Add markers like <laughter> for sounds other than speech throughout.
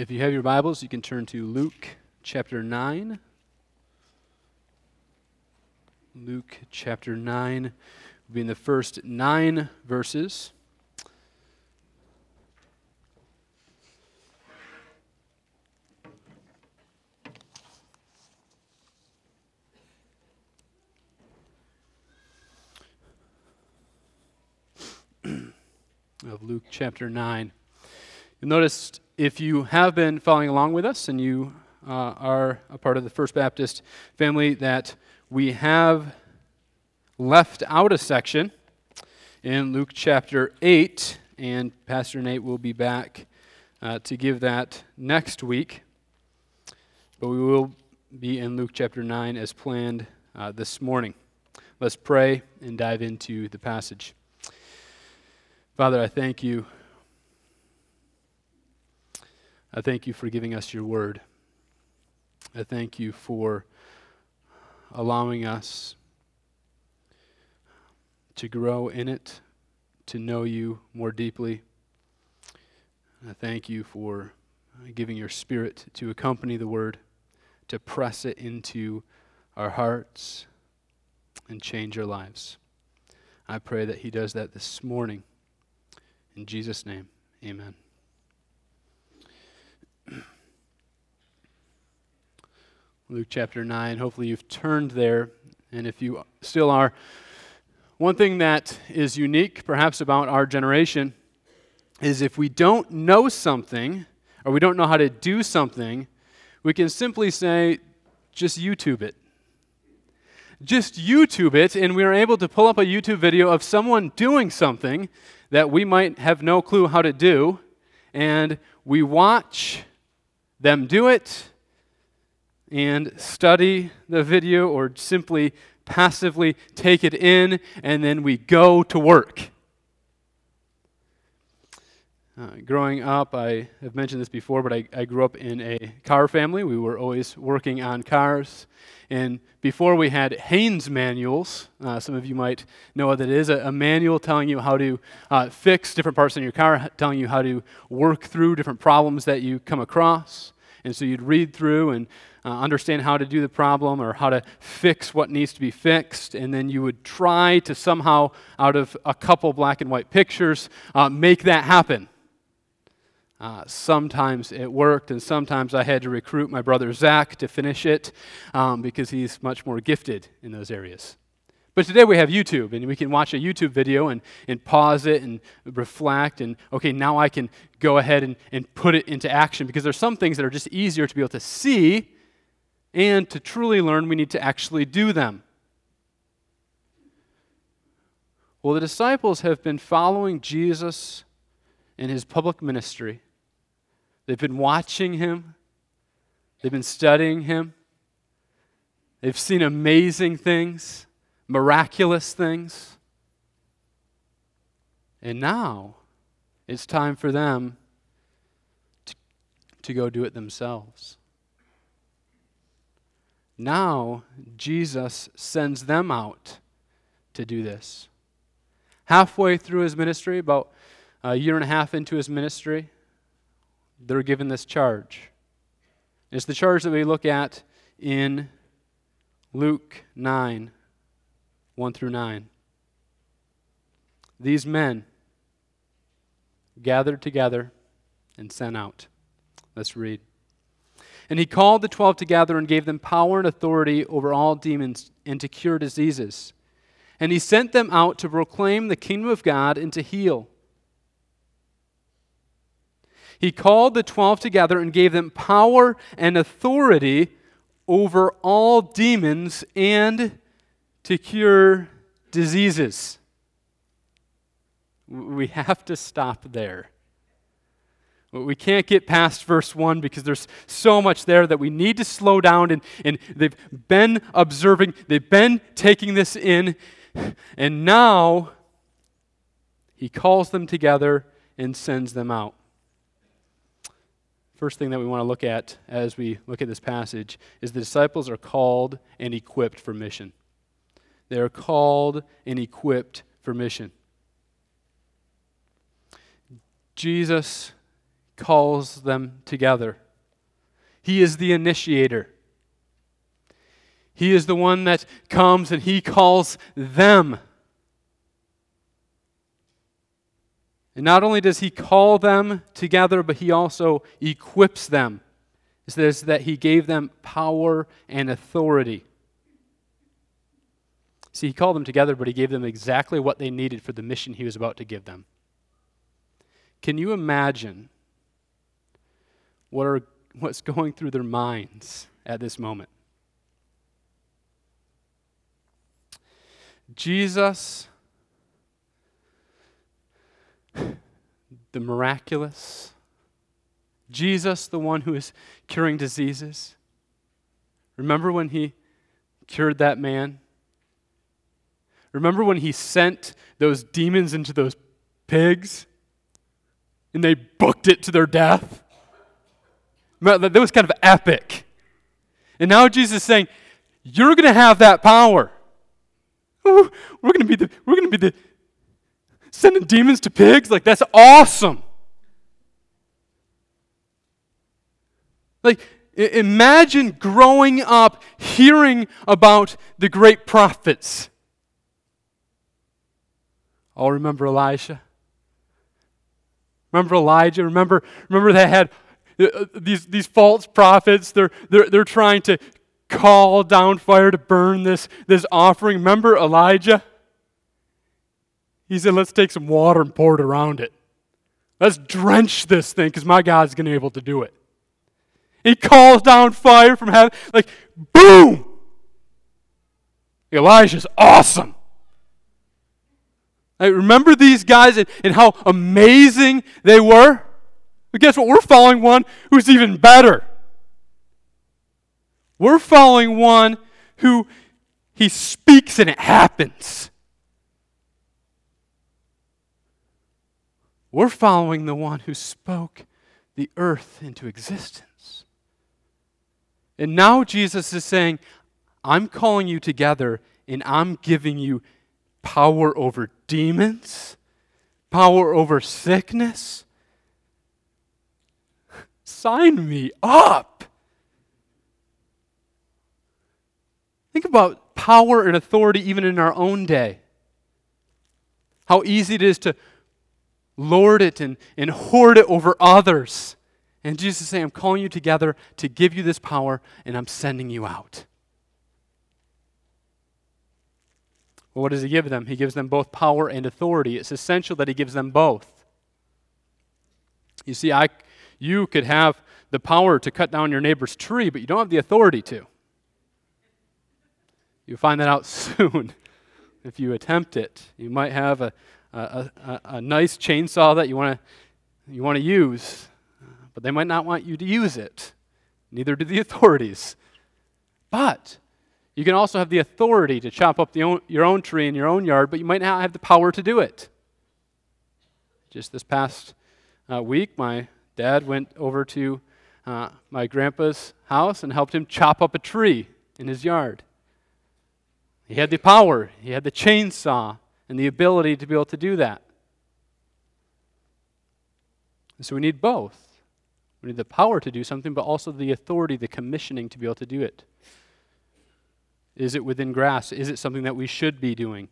If you have your Bibles, you can turn to Luke chapter 9. Luke chapter 9 will be in the first nine verses. <clears throat> of Luke chapter 9. You'll notice if you have been following along with us and you uh, are a part of the First Baptist family, that we have left out a section in Luke chapter 8, and Pastor Nate will be back uh, to give that next week. But we will be in Luke chapter 9 as planned uh, this morning. Let's pray and dive into the passage. Father, I thank you. I thank you for giving us your word. I thank you for allowing us to grow in it, to know you more deeply. I thank you for giving your spirit to accompany the word, to press it into our hearts and change our lives. I pray that he does that this morning. In Jesus' name, amen. Luke chapter 9. Hopefully, you've turned there. And if you still are, one thing that is unique, perhaps, about our generation is if we don't know something or we don't know how to do something, we can simply say, just YouTube it. Just YouTube it, and we are able to pull up a YouTube video of someone doing something that we might have no clue how to do, and we watch them do it and study the video or simply passively take it in, and then we go to work. Uh, growing up, I have mentioned this before, but I, I grew up in a car family. We were always working on cars. And before we had Haynes manuals, uh, some of you might know what that is a, a manual telling you how to uh, fix different parts in your car, telling you how to work through different problems that you come across. And so you'd read through and uh, understand how to do the problem or how to fix what needs to be fixed. And then you would try to somehow, out of a couple black and white pictures, uh, make that happen. Uh, sometimes it worked, and sometimes I had to recruit my brother Zach to finish it um, because he's much more gifted in those areas. But today we have YouTube, and we can watch a YouTube video and, and pause it and reflect, and okay, now I can go ahead and, and put it into action because there's some things that are just easier to be able to see, and to truly learn, we need to actually do them. Well, the disciples have been following Jesus in his public ministry They've been watching him, they've been studying him, they've seen amazing things, miraculous things. And now it's time for them to, to go do it themselves. Now Jesus sends them out to do this. Halfway through his ministry, about a year and a half into his ministry, they're given this charge. It's the charge that we look at in Luke 9 1 through 9. These men gathered together and sent out. Let's read. And he called the twelve together and gave them power and authority over all demons and to cure diseases. And he sent them out to proclaim the kingdom of God and to heal. He called the twelve together and gave them power and authority over all demons and to cure diseases. We <laughs> have to stop there. We can't get past verse 1 because there's so much there that we need to slow down. And, and they've been observing, they've been taking this in, and now he calls them together and sends them out. First thing that we want to look at as we look at this passage is the disciples are called and equipped for mission. They are called and equipped for mission. Jesus calls them together. He is the initiator. He is the one that comes and he calls them. And not only does he call them together, but he also equips them. It says that he gave them power and authority. See, he called them together, but he gave them exactly what they needed for the mission he was about to give them. Can you imagine what are, what's going through their minds at this moment? Jesus, the miraculous, Jesus, the one who is curing diseases. Remember when he cured that man? Remember when he sent those demons into those pigs and they booked it to their death? That was kind of epic. And now Jesus is saying, You're going to have that power. We're going to be the, we're going to be the, sending demons to pigs? Like, that's awesome. Like, imagine growing up hearing about the great prophets. I'll remember Elisha. Remember Elijah? Remember, remember they had uh, uh, these, these false prophets. They're, they're, they're trying to call down fire to burn this, this offering. Remember Elijah? He said, Let's take some water and pour it around it. Let's drench this thing because my God's going to be able to do it. He calls down fire from heaven, like, boom! Elijah's awesome. I remember these guys and, and how amazing they were? But guess what? We're following one who's even better. We're following one who he speaks and it happens. We're following the one who spoke the earth into existence. And now Jesus is saying, I'm calling you together and I'm giving you power over demons, power over sickness. Sign me up. Think about power and authority even in our own day. How easy it is to lord it and, and hoard it over others. And Jesus is saying, I'm calling you together to give you this power, and I'm sending you out. Well, what does he give them? He gives them both power and authority. It's essential that he gives them both. You see, I, you could have the power to cut down your neighbor's tree, but you don't have the authority to. You'll find that out <laughs> soon if you attempt it. You might have a, a, a, a nice chainsaw that you want to you want to use, but they might not want you to use it. Neither do the authorities. But you can also have the authority to chop up own, your own tree in your own yard, but you might not have the power to do it. Just this past uh, week, my dad went over to uh, my grandpa's house and helped him chop up a tree in his yard. He had the power, he had the chainsaw, and the ability to be able to do that. And so we need both. We need the power to do something, but also the authority, the commissioning to be able to do it. Is it within grasp? Is it something that we should be doing?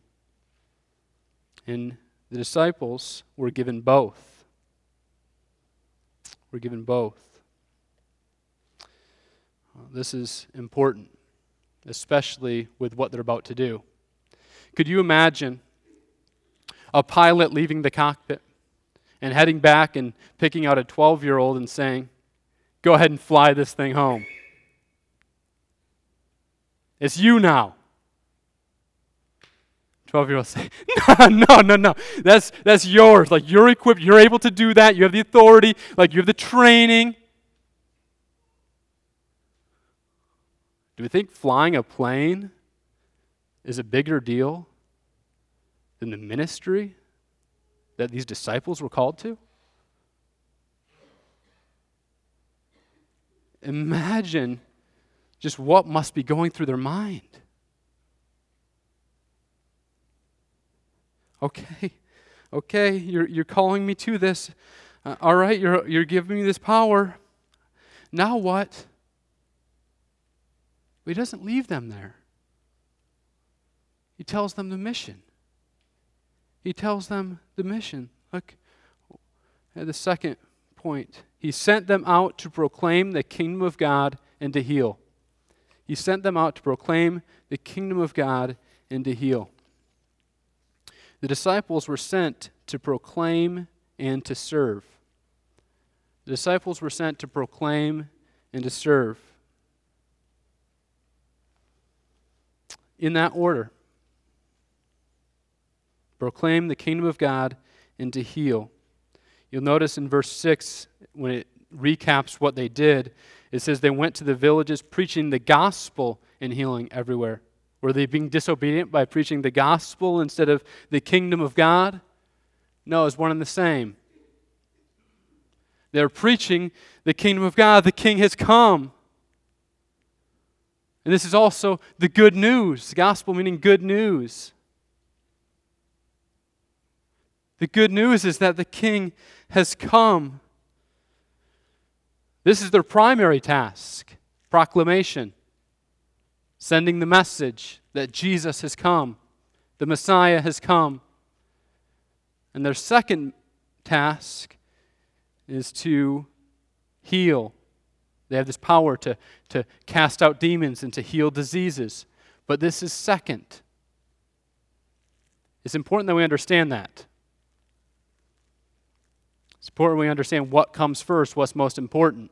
And the disciples were given both. We're given both. Uh, this is important especially with what they're about to do. Could you imagine a pilot leaving the cockpit and heading back and picking out a 12 year old and saying, Go ahead and fly this thing home? It's you now. 12 year old say, <laughs> no, no, no, no. That's, that's yours. Like, you're equipped. You're able to do that. You have the authority. Like, you have the training. Do we think flying a plane is a bigger deal than the ministry that these disciples were called to? Imagine just what must be going through their mind. Okay, okay, you're, you're calling me to this. uh, all right, you're, you're giving me this power. Now what? But he doesn't leave them there. He tells them the mission. He tells them the mission. Look at the second point. He sent them out to proclaim the kingdom of God and to heal. He sent them out to proclaim the kingdom of God and to heal. The disciples were sent to proclaim and to serve. The disciples were sent to proclaim and to serve. In that order proclaim the kingdom of God and to heal. You'll notice in verse 6, when it recaps what they did, it says they went to the villages preaching the gospel and healing everywhere. Were they being disobedient by preaching the gospel instead of the kingdom of God? No, it's one and the same. They're preaching the kingdom of God. The king has come. And this is also the good news. The gospel meaning good news. The good news is that the king has come. This is their primary task proclamation, sending the message that Jesus has come, the Messiah has come. And their second task is to heal. They have this power to, to cast out demons and to heal diseases. But this is second. It's important that we understand that. It's important we understand what comes first, what's most important.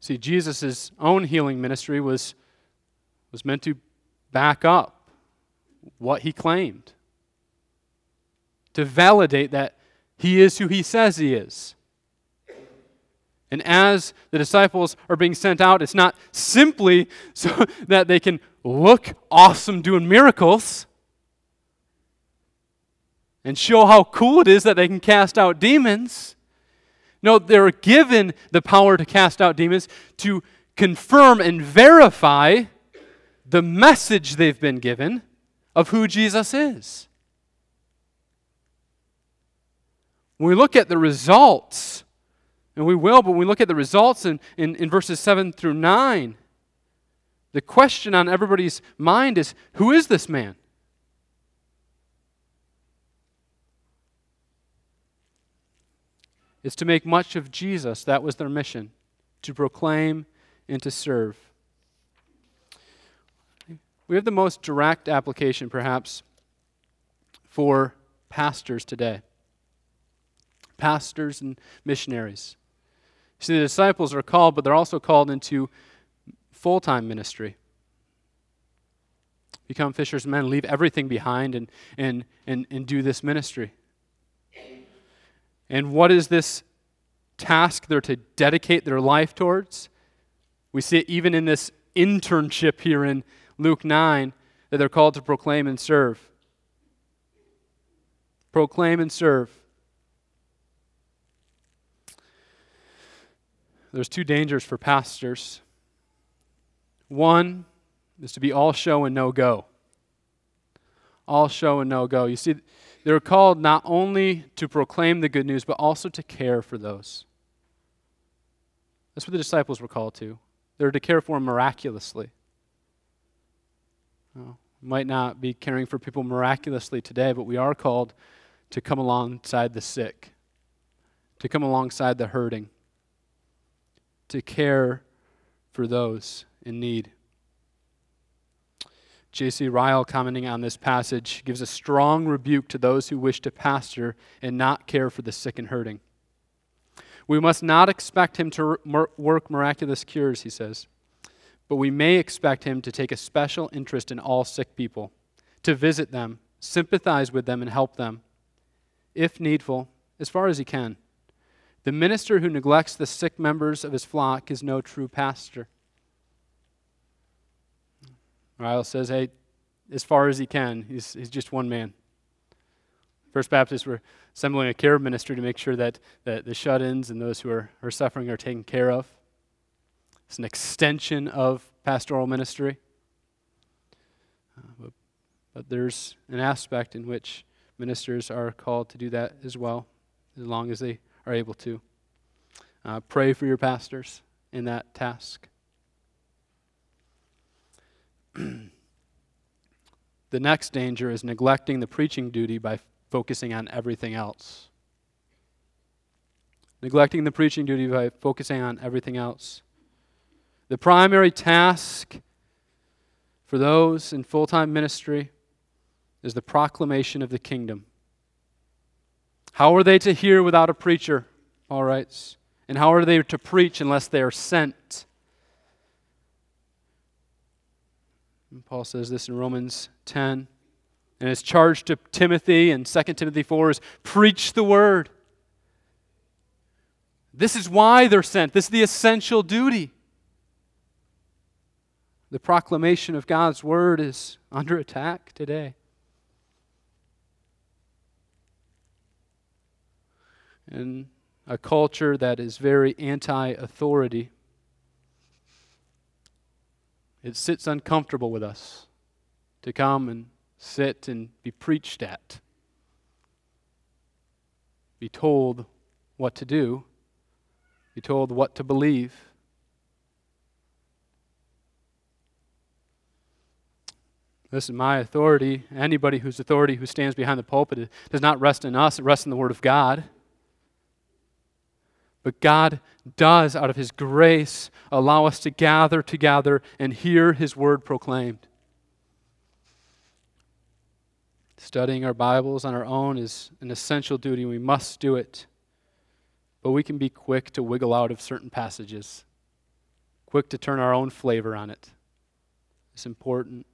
See, Jesus' own healing ministry was, was meant to back up what he claimed, to validate that he is who he says he is. And as the disciples are being sent out, it's not simply <laughs> so that they can look awesome doing miracles and show how cool it is that they can cast out demons. No, they're given the power to cast out demons to confirm and verify the message they've been given of who Jesus is. When we look at the results, and we will, but when we look at the results in, in, in verses 7 through 9, the question on everybody's mind is who is this man? Is to make much of Jesus. That was their mission, to proclaim and to serve. We have the most direct application, perhaps, for pastors today. Pastors and missionaries. See, the disciples are called, but they're also called into full time ministry. Become fishers men, leave everything behind, and, and, and, and do this ministry. And what is this task they're to dedicate their life towards? We see it even in this internship here in Luke 9 that they're called to proclaim and serve. Proclaim and serve. There's two dangers for pastors. One is to be all show and no go. All show and no go. You see, they were called not only to proclaim the good news, but also to care for those. That's what the disciples were called to. They were to care for them miraculously. Might not be caring for people miraculously today, but we are called to come alongside the sick, to come alongside the hurting, to care for those in need. J.C. Ryle, commenting on this passage, gives a strong rebuke to those who wish to pastor and not care for the sick and hurting. We must not expect him to work miraculous cures, he says, but we may expect him to take a special interest in all sick people, to visit them, sympathize with them, and help them, if needful, as far as he can. The minister who neglects the sick members of his flock is no true pastor. Ryle says, hey, as far as he can, he's, he's just one man. First Baptists were assembling a care ministry to make sure that, that the shut ins and those who are, are suffering are taken care of. It's an extension of pastoral ministry. Uh, but, but there's an aspect in which Ministers are called to do that as well, as long as they are able to. Uh, pray for your pastors in that task. <clears throat> the next danger is neglecting the preaching duty by focusing on everything else. Neglecting the preaching duty by focusing on everything else. The primary task for those in full time ministry is the proclamation of the kingdom. How are they to hear without a preacher? Paul writes. And how are they to preach unless they are sent? And Paul says this in Romans 10. And his charge to Timothy and 2 Timothy 4 is preach the word. This is why they're sent. This is the essential duty. The proclamation of God's word is under attack today. In a culture that is very anti authority, it sits uncomfortable with us to come and sit and be preached at, be told what to do, be told what to believe. This is my authority, anybody whose authority who stands behind the pulpit, does not rest in us, it rests in the Word of God. But God does, out of His grace, allow us to gather together and hear His Word proclaimed. Studying our Bibles on our own is an essential duty, we must do it. But we can be quick to wiggle out of certain passages, quick to turn our own flavor on it. It's important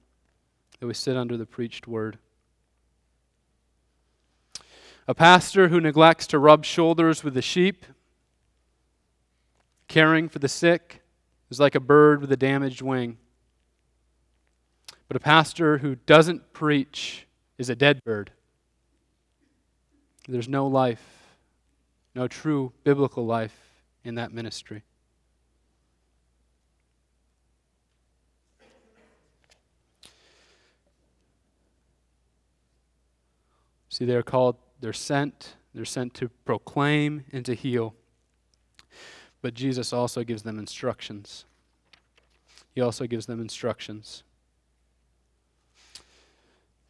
that we sit under the preached word. A pastor who neglects to rub shoulders with the sheep, caring for the sick, is like a bird with a damaged wing. But a pastor who doesn't preach is a dead bird. There's no life, no true biblical life in that ministry. See, they're called, they're sent, they're sent to proclaim and to heal. But Jesus also gives them instructions. He also gives them instructions.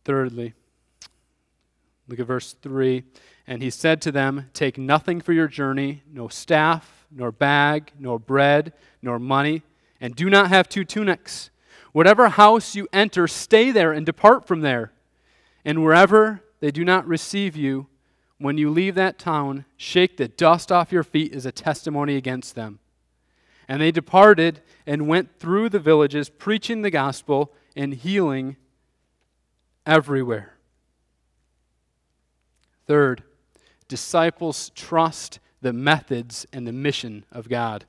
Thirdly, look at verse 3. And he said to them, Take nothing for your journey, no staff, nor bag, nor bread, nor money, and do not have two tunics. Whatever house you enter, stay there and depart from there. And wherever they do not receive you, when you leave that town, shake the dust off your feet as a testimony against them. And they departed and went through the villages, preaching the gospel and healing everywhere. Third, disciples trust the methods and the mission of God.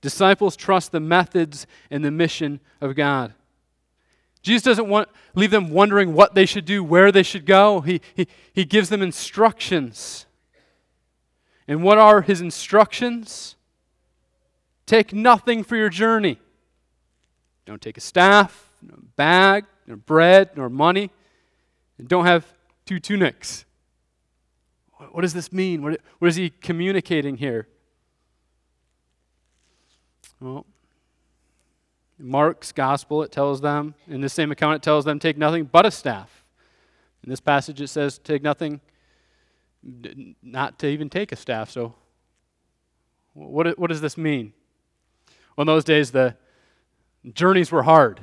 Disciples trust the methods and the mission of God. Jesus doesn't want, leave them wondering what they should do, where they should go. He, he, he gives them instructions. And what are his instructions? Take nothing for your journey. Don't take a staff, no bag, nor bread, nor money. And don't have two tunics. What does this mean? What, what is he communicating here? Well, in Mark's gospel, it tells them, in the same account, it tells them, take nothing but a staff. In this passage, it says, take nothing, not to even take a staff. So, what, what does this mean? Well, in those days, the journeys were hard.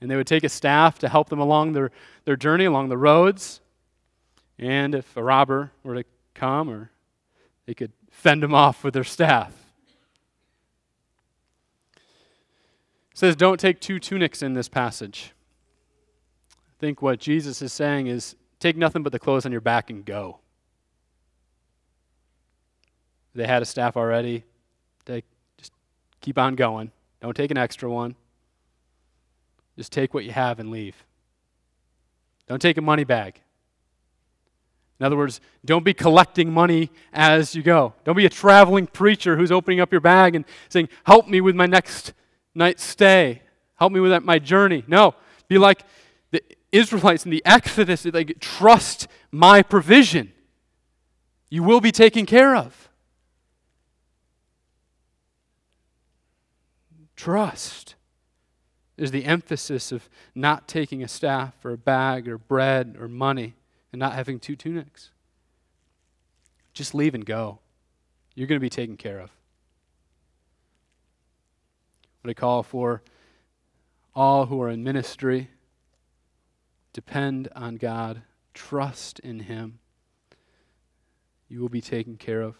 And they would take a staff to help them along their, their journey, along the roads. And if a robber were to come, or they could fend him off with their staff. Says, don't take two tunics in this passage. I think what Jesus is saying is take nothing but the clothes on your back and go. They had a staff already. Take, just keep on going. Don't take an extra one. Just take what you have and leave. Don't take a money bag. In other words, don't be collecting money as you go. Don't be a traveling preacher who's opening up your bag and saying, Help me with my next night stay. Help me with that, my journey. No, be like the, Israelites in the Exodus, like, trust my provision. You will be taken care of. Trust is the emphasis of not taking a staff or a bag or bread or money and not having two tunics. Just leave and go. You're going to be taken care of. What I call for all who are in ministry depend on God, trust in Him. You will be taken care of.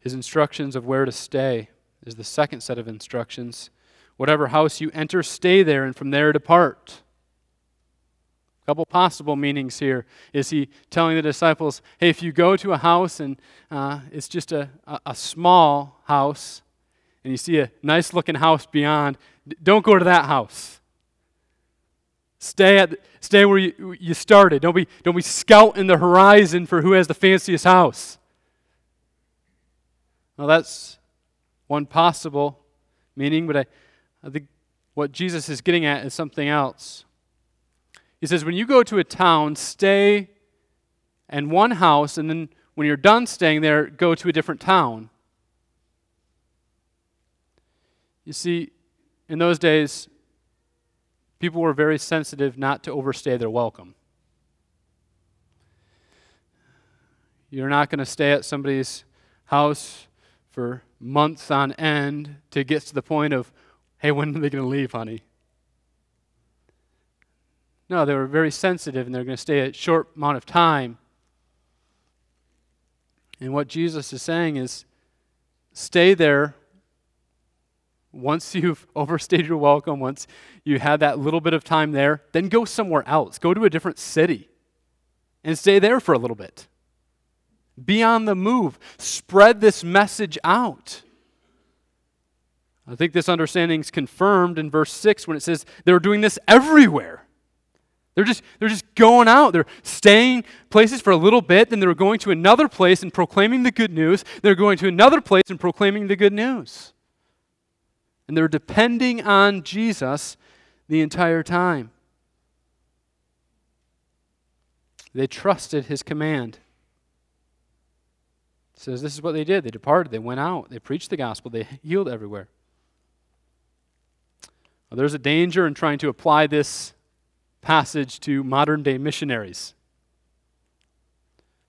His instructions of where to stay is the second set of instructions. Whatever house you enter, stay there, and from there depart. Couple possible meanings here. Is he telling the disciples, hey, if you go to a house and uh, it's just a, a, a, small house, and you see a nice looking house beyond, don't go to that house. Stay, at, stay where you, you started. Don't be, don't be scouting the horizon for who has the fanciest house. Well, that's one possible meaning, but I, I think what Jesus is getting at is something else. He says, when you go to a town, stay in one house, and then when you're done staying there, go to a different town. You see, in those days, people were very sensitive not to overstay their welcome. You're not going to stay at somebody's house for months on end to get to the point of, hey, when are they going to leave, honey? No, they were very sensitive and they're going to stay a short amount of time. And what Jesus is saying is stay there once <laughs> you've overstayed your welcome, once you had that little bit of time there, then go somewhere else. Go to a different city and stay there for a little bit. Be on the move. Spread this message out. I think this understanding is confirmed in verse 6 when it says they were doing this everywhere. They're just, they're just going out. They're staying places for a little bit, then they're going to another place and proclaiming the good news. They're going to another place and proclaiming the good news. And they're depending on Jesus the entire time. They trusted his command says this is what they did. They departed, they went out, they preached the gospel, they healed everywhere. Well, there's a danger in trying to apply this passage to modern day missionaries.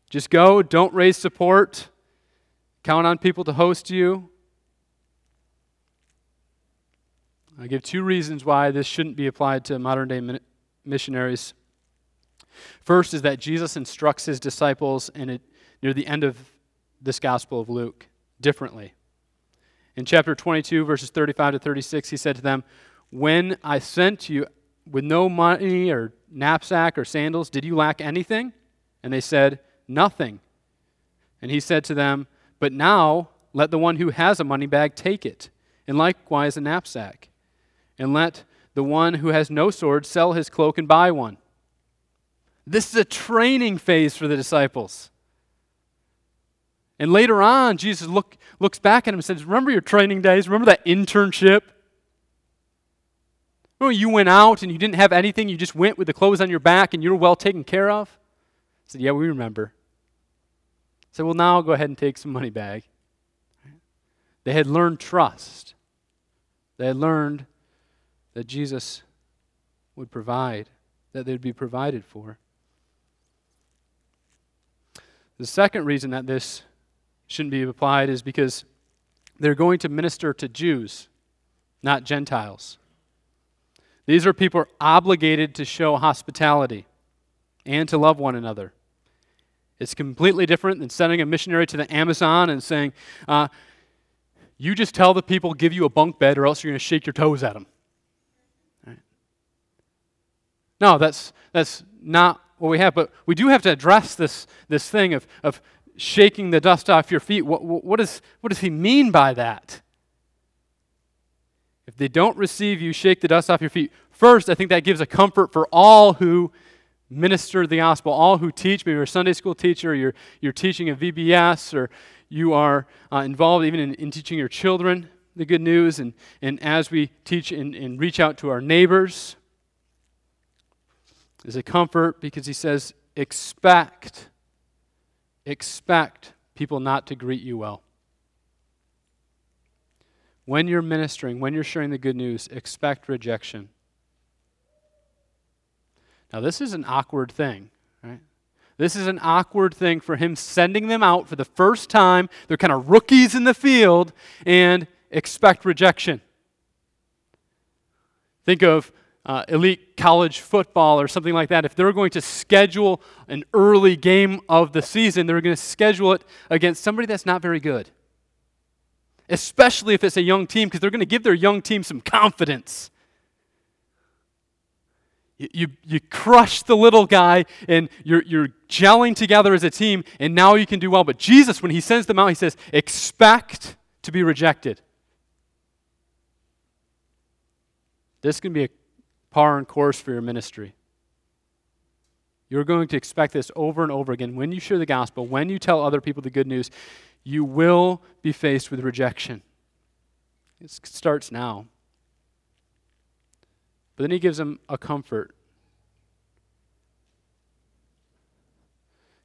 Just go, don't raise support, count on people to host you. I give two reasons why this shouldn't be applied to modern day missionaries. First is that Jesus instructs his disciples, it, near the end of this Gospel of Luke differently. In chapter 22, verses 35 to 36, he said to them, When I sent you with no money or knapsack or sandals, did you lack anything? And they said, Nothing. And he said to them, But now let the one who has a money bag take it, and likewise a knapsack. And let the one who has no sword sell his cloak and buy one. This is a training phase for the disciples. And later on, Jesus look, looks back at him and says, Remember your training days? Remember that internship? Remember you went out and you didn't have anything, you just went with the clothes on your back and you were well taken care of? I said, Yeah, we remember. I said, Well, now I'll go ahead and take some money back. They had learned trust. They had learned that Jesus would provide, that they would be provided for. The second reason that this shouldn't be applied is because they're going to minister to Jews, not Gentiles. These are people obligated to show hospitality and to love one another. It's completely different than sending a missionary to the Amazon and saying, uh, You just tell the people, give you a bunk bed, or else you're going to shake your toes at them. Right? No, that's, that's not what we have. But we do have to address this, this thing of, of shaking the dust off your feet. What, what, is, what does he mean by that? If they don't receive you, shake the dust off your feet. First, I think that gives a comfort for all who minister the gospel, all who teach. Maybe you're a Sunday school teacher, you're, you're teaching a VBS, or you are uh, involved even in, in teaching your children. the good news and, and as we teach and, and reach out to our neighbors is a comfort because he says, expect, expect people not to greet you well. When you're ministering, when you're sharing the good news, expect rejection. Now, this is an awkward thing, right? This is an awkward thing for him sending them out for the first time. They're kind of rookies in the field and expect rejection. Think of uh, elite college football or something like that. If they're going to schedule an early game of the season, they're going to schedule it against somebody that's not very good especially if it's a young team, because they're going to give their young team some confidence. You, you, you, crush the little guy and you're, you're gelling together as a team, and now you can do well. But Jesus, when he sends them out, he says, expect to be rejected. This can be a par and course for your ministry. You're going to expect this over and over again. When you share the gospel, when you tell other people the good news, you will be faced with rejection. It starts now. But then he gives them a comfort.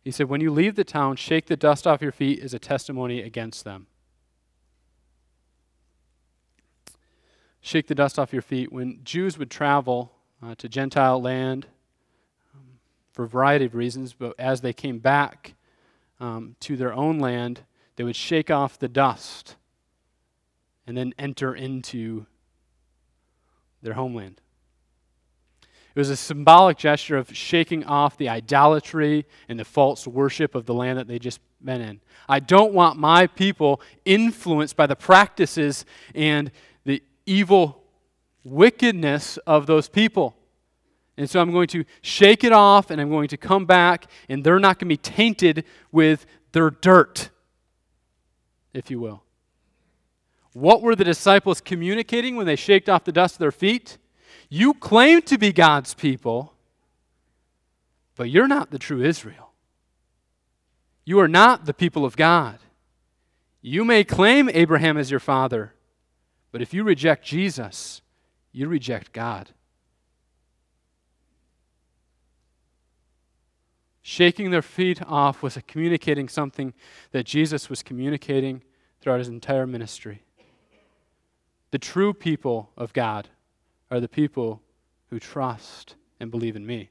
He said, When you leave the town, shake the dust off your feet as a testimony against them. Shake the dust off your feet. When Jews would travel uh, to Gentile land for a variety of reasons, but as they came back um, to their own land, they would shake off the dust and then enter into their homeland. It was a symbolic gesture of shaking off the idolatry and the false worship of the land that they just been in. I don't want my people influenced by the practices and the evil wickedness of those people. And so I'm going to shake it off and I'm going to come back, and they're not going to be tainted with their dirt if you will. What were the disciples communicating when they shaked off the dust of their feet? You claim to be God's people, but you're not the true Israel. You are not the people of God. You may claim Abraham as your father, but if you reject Jesus, you reject God. Shaking their feet off was communicating something that Jesus was communicating throughout his entire ministry. The true people of God are the people who trust and believe in me.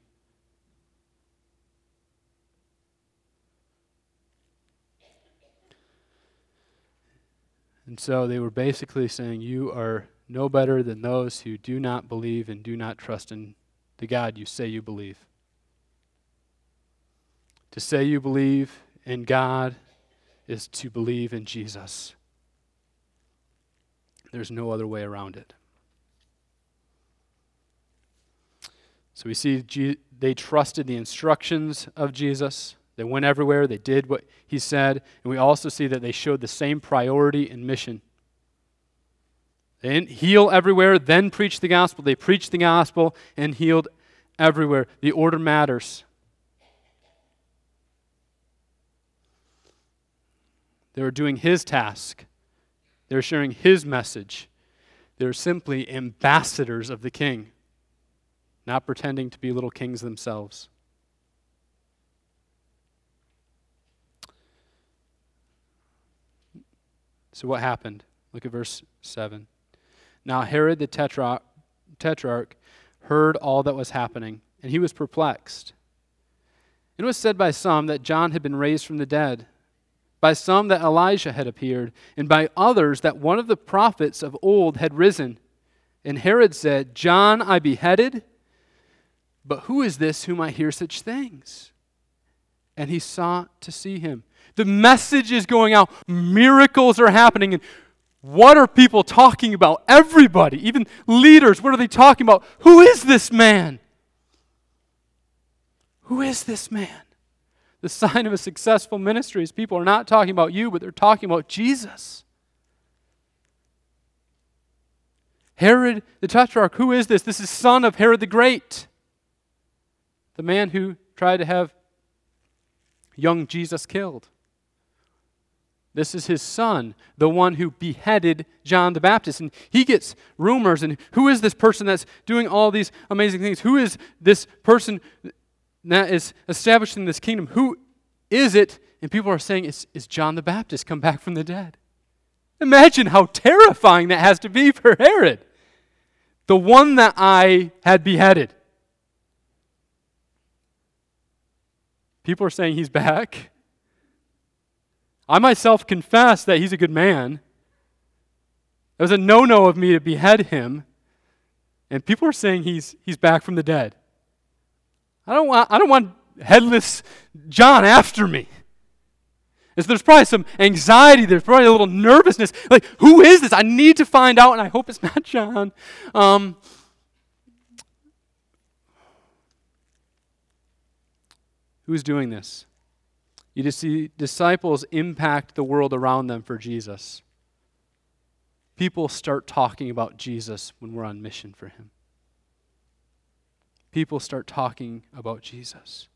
And so they were basically saying, You are no better than those who do not believe and do not trust in the God you say you believe. To say you believe in God is to believe in Jesus. There's no other way around it. So we see G- they trusted the instructions of Jesus. They went everywhere, they did what he said, and we also see that they showed the same priority and mission. They didn't heal everywhere, then preach the gospel. They preached the gospel and healed everywhere. The order matters. They were doing his task, they were sharing his message. They were simply ambassadors of the king, not pretending to be little kings themselves. So, what happened? Look at verse 7. Now, Herod the tetrarch, tetrarch heard all that was happening, and he was perplexed. It was said by some that John had been raised from the dead by some that Elijah had appeared, and by others that one of the prophets of old had risen. And Herod said, John I beheaded, but who is this whom I hear such things? And he sought to see him. The message is going out, miracles are happening, and what are people talking about? Everybody, even leaders, what are they talking about? Who is this man? Who is this man? The sign of a successful ministry is people are not talking about you, but they're talking about Jesus. Herod the Tetrarch, who is this? This is son of Herod the Great, the man who tried to have young Jesus killed. This is his son, the one who beheaded John the Baptist. And he gets rumors. And who is this person that's doing all these amazing things? Who is this person that is establishing this kingdom? Who is it? And people are saying, it's, it's John the Baptist come back from the dead. Imagine how terrifying that has to be for Herod. The one that I had beheaded. People are saying he's back. I myself confess that he's a good man. It was a no no of me to behead him. And people are saying he's, he's back from the dead. I don't, want, I don't want headless John after me. And so there's probably some anxiety, there's probably a little nervousness. Like, who is this? I need to find out, and I hope it's <laughs> not John. Um, who's doing this? You just see disciples impact the world around them for Jesus. People start talking about Jesus when we're on mission for Him. People start talking about Jesus.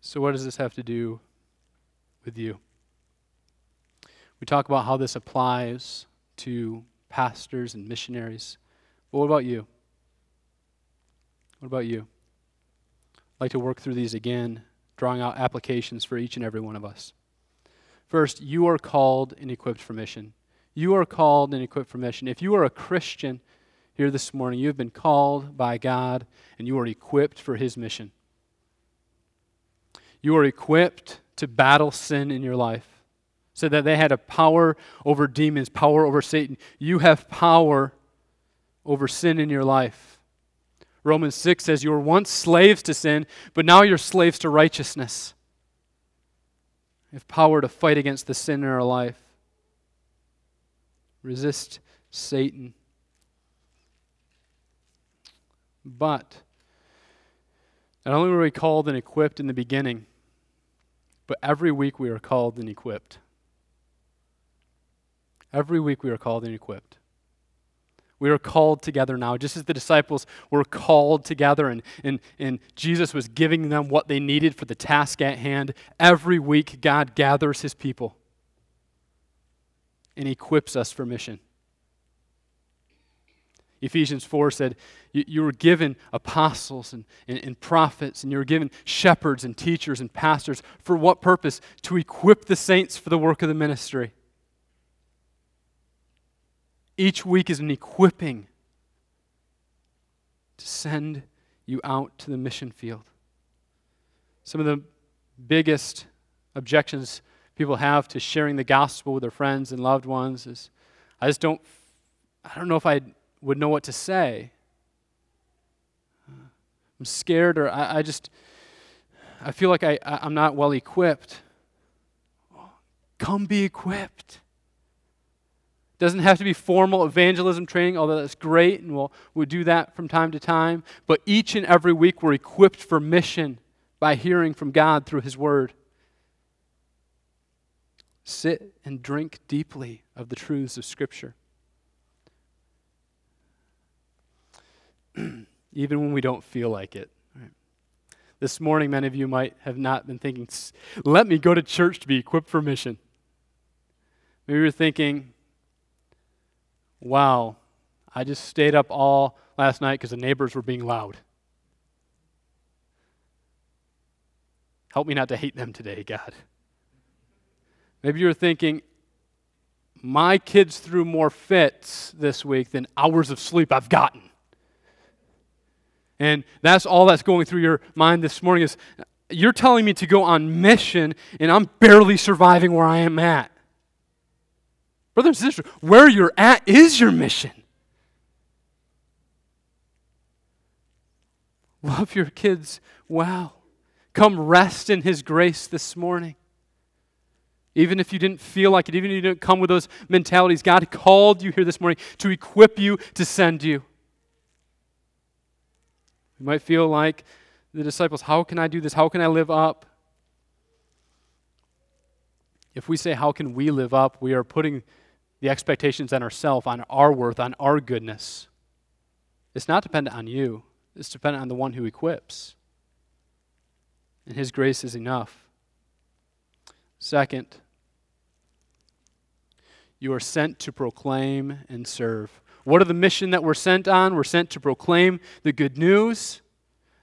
So, what does this have to do with you? We talk about how this applies to pastors and missionaries. But what about you? What about you? I'd like to work through these again, drawing out applications for each and every one of us. First, you are called and equipped for mission. You are called and equipped for mission. If you are a Christian here this morning, you have been called by God and you are equipped for His mission. You are equipped to battle sin in your life. So that they had a power over demons, power over Satan. You have power over sin in your life. Romans 6 says, You were once slaves to sin, but now you're slaves to righteousness. You have power to fight against the sin in our life. Resist Satan. But not only were we called and equipped in the beginning, but every week we are called and equipped. Every week we are called and equipped. We are called together now, just as the disciples were called together and, and, and Jesus was giving them what they needed for the task at hand. Every week, God gathers his people and equips us for mission. Ephesians 4 said, you, you were given apostles and, and, and prophets, and you were given shepherds and teachers and pastors. For what purpose? To equip the saints for the work of the ministry. Each week is an equipping to send you out to the mission field. Some of the biggest objections people have to sharing the gospel with their friends and loved ones is I just don't I don't know if I would know what to say. I'm scared or I, I just I feel like I, I, I'm not well equipped. Come be equipped. Doesn't have to be formal evangelism training, although that's great, and we'll, we'll do that from time to time. But each and every week we're equipped for mission by hearing from God through His Word. Sit and drink deeply of the truths of Scripture. <clears throat> Even when we don't feel like it. This morning, many of you might have not been thinking, let me go to church to be equipped for mission. Maybe you're thinking, Wow, I just stayed up all last night because the neighbors were being loud. Help me not to hate them today, God. Maybe you're thinking, my kids threw more fits this week than hours of sleep I've gotten. And that's all that's going through your mind this morning is you're telling me to go on mission and I'm barely surviving where I am at. Brothers and sisters, where you're at is your mission. Love your kids well. Come rest in His grace this morning. Even if you didn't feel like it, even if you didn't come with those mentalities, God called you here this morning to equip you, to send you. You might feel like the disciples, how can I do this? How can I live up? If we say, how can we live up, we are putting the expectations on ourselves, on our worth, on our goodness. It's not dependent on you, it's dependent on the one who equips. and His grace is enough. Second, you are sent to proclaim and serve. What are the mission that we're sent on? We're sent to proclaim the good news,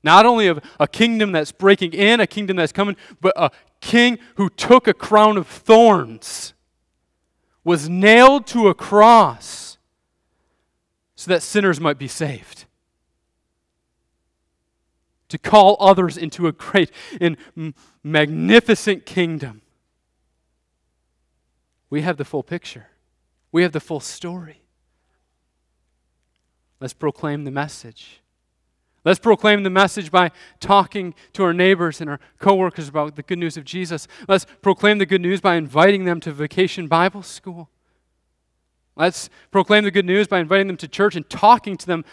not only of a kingdom that's breaking in, a kingdom that's coming, but a king who took a crown of thorns, was nailed to a cross so that sinners might be saved. To call others into a great and magnificent kingdom. We have the full picture, we have the full story. Let's proclaim the message. Let's proclaim the message by talking to our neighbors and our coworkers about the good news of Jesus. Let's proclaim the good news by inviting them to vacation Bible school. Let's proclaim the good news by inviting them to church and talking to them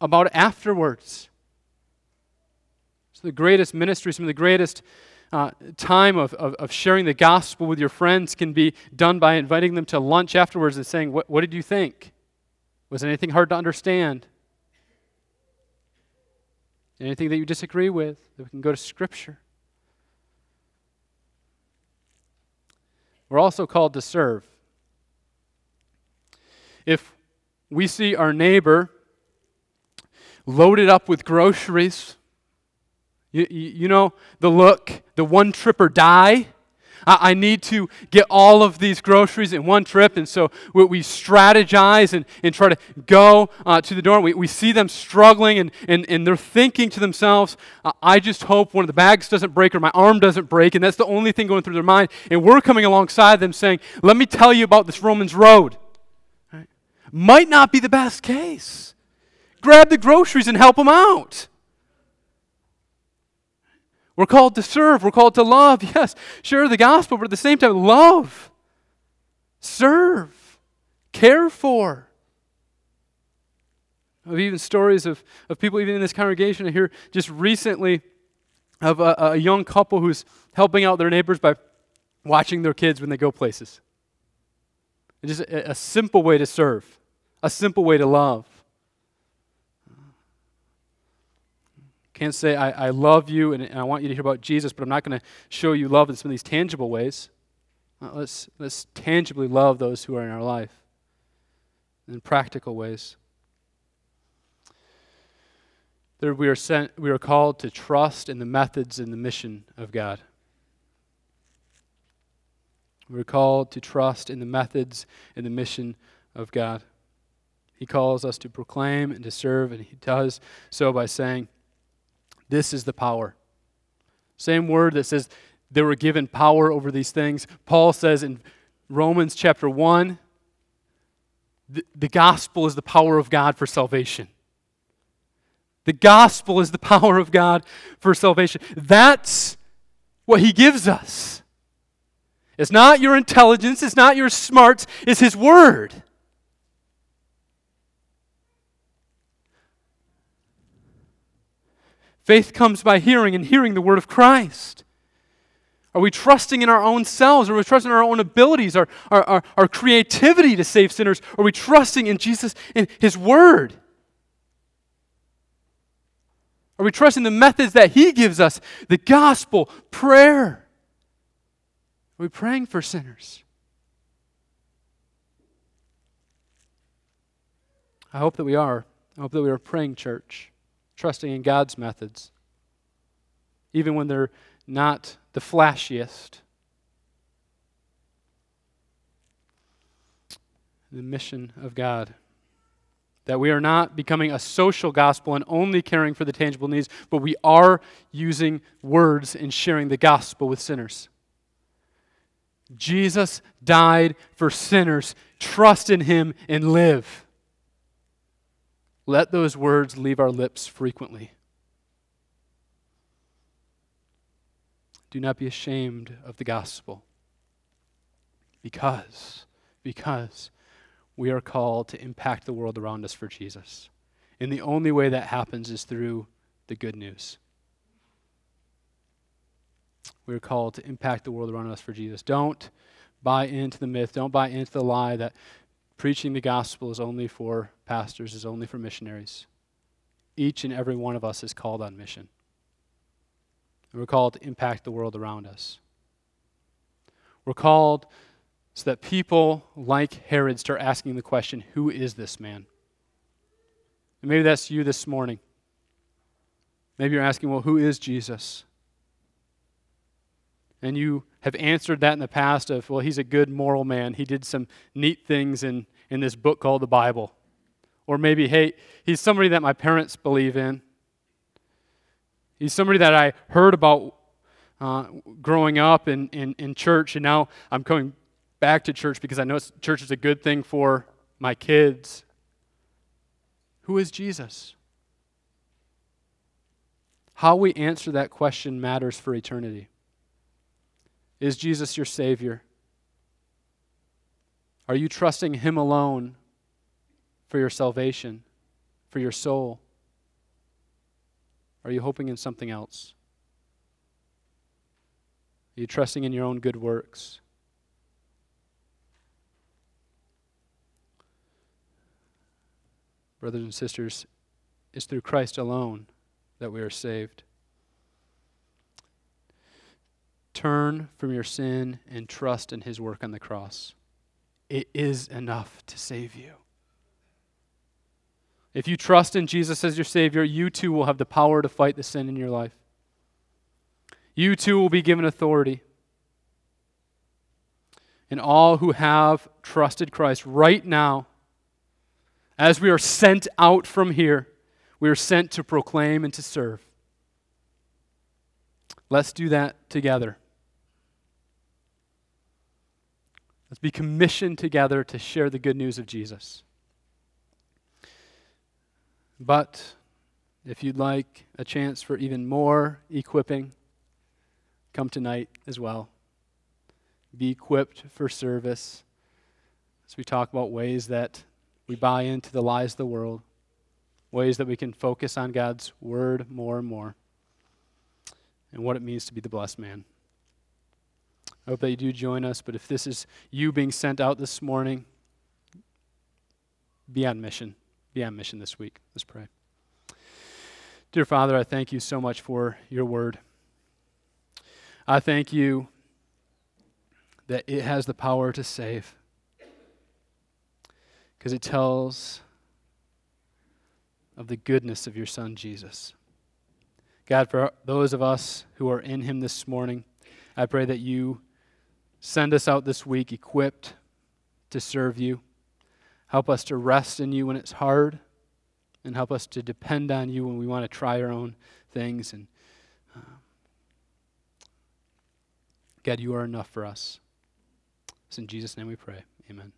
about it afterwards. So the greatest ministry, some of the greatest uh, time of, of, of, sharing the gospel with your friends can be done by inviting them to lunch afterwards and saying, What, what did you think? Was anything hard to understand? Anything that you disagree with? That we can go to Scripture. We're also called to serve. If we see our neighbor loaded up with groceries, you, you, know the look, the one trip or die. I, I, need to get all of these groceries in one trip. And so we, we strategize and, and try to go uh, to the door. We, we see them struggling and, and, and they're thinking to themselves, I just hope one of the bags doesn't break or my arm doesn't break. And that's the only thing going through their mind. And we're coming alongside them saying, Let me tell you about this Romans road. Right? Might not be the best case. Grab the groceries and help them out. We're called to serve. We're called to love. <laughs> Yes, share the gospel, but at the same time, love, serve, care for. I've even stories of, of people, even in this congregation, I hear just recently of a, a young couple who's helping out their neighbors by watching their kids when they go places. It's just a, a simple way to serve, a simple way to love. Can't say, I, I love you and, and I want you to hear about Jesus, but I'm not going to show you love in some of these tangible ways. Uh, let's, let's tangibly love those who are in our life in practical ways. Third, we are, sent, we are called to trust in the methods and the mission of God. We're called to trust in the methods and the mission of God. He calls us to proclaim and to serve, and He does so by saying, this is the power. Same word that says they were given power over these things. Paul says in Romans chapter 1 the, the gospel is the power of God for salvation. The gospel is the <laughs> power of God for salvation. That's what he gives us. It's not your intelligence, it's not your smarts, it's his word. Faith comes by hearing, and hearing the word of Christ. Are we trusting in our own selves? Are we trusting in our own abilities, our, our, our, our creativity to save sinners? Are we trusting in Jesus, in His Word? Are we trusting the methods that He gives us? The gospel, prayer. Are we praying for sinners? I hope that we are. I hope that we are praying, church trusting in God's methods, even when they're not the flashiest. The mission of God. That we are not becoming a social gospel and only caring for the tangible needs, but we are using words and sharing the gospel with sinners. Jesus died for sinners. Trust in him and live. Let those words leave our lips frequently. Do not be ashamed of the gospel. Because, because we are called to impact the world around us for Jesus. And the only way that happens is through the good news. We are called to impact the world around us for Jesus. Don't buy into the myth, don't buy into the lie that preaching the gospel is only for pastors, is only for missionaries. Each and every one of us is called on mission. And we're called to impact the world around us. We're called so that people like Herod start asking the question who is this man? And maybe that's you this morning. Maybe you're asking, well, who is Jesus? And you have answered that in the past of, well, he's a good moral man. He did some neat things in, in this book called the Bible. Or maybe, hey, he's somebody that my parents believe in. He's somebody that I heard about uh, growing up in, in, in church, and now I'm coming back to church because I know church is a good thing for my kids. Who is Jesus? How we answer that question matters for eternity. Is Jesus your Savior? Are you trusting Him alone for your salvation, for your soul? Are you hoping in something else? Are you trusting in your own good works? Brothers and sisters, it's through Christ alone that we are saved. Turn from your sin and trust in his work on the cross. It is enough to save you. If you trust in Jesus as your Savior, you too will have the power to fight the sin in your life. You too will be given authority. And all who have trusted Christ right now, as we are sent out from here, we are sent to proclaim and to serve. Let's do that together. Let's be commissioned together to share the good news of Jesus. But if you'd like a chance for even more equipping, come tonight as well. Be equipped for service as we talk about ways that we buy into the lies of the world, ways that we can focus on God's word more and more, and what it means to be the blessed man. I hope that you do join us, but if this is you being sent out this morning, be on mission. Be on mission this week. Let's pray. Dear Father, I thank you so much for your word. I thank you that it has the power to save because it tells of the goodness of your Son, Jesus. God, for those of us who are in Him this morning, I pray that you Send us out this week equipped to serve you. Help us to rest in you when it's hard, and help us to depend on you when we want to try our own things. And uh, God, you are enough for us. It's in Jesus' name we pray. Amen.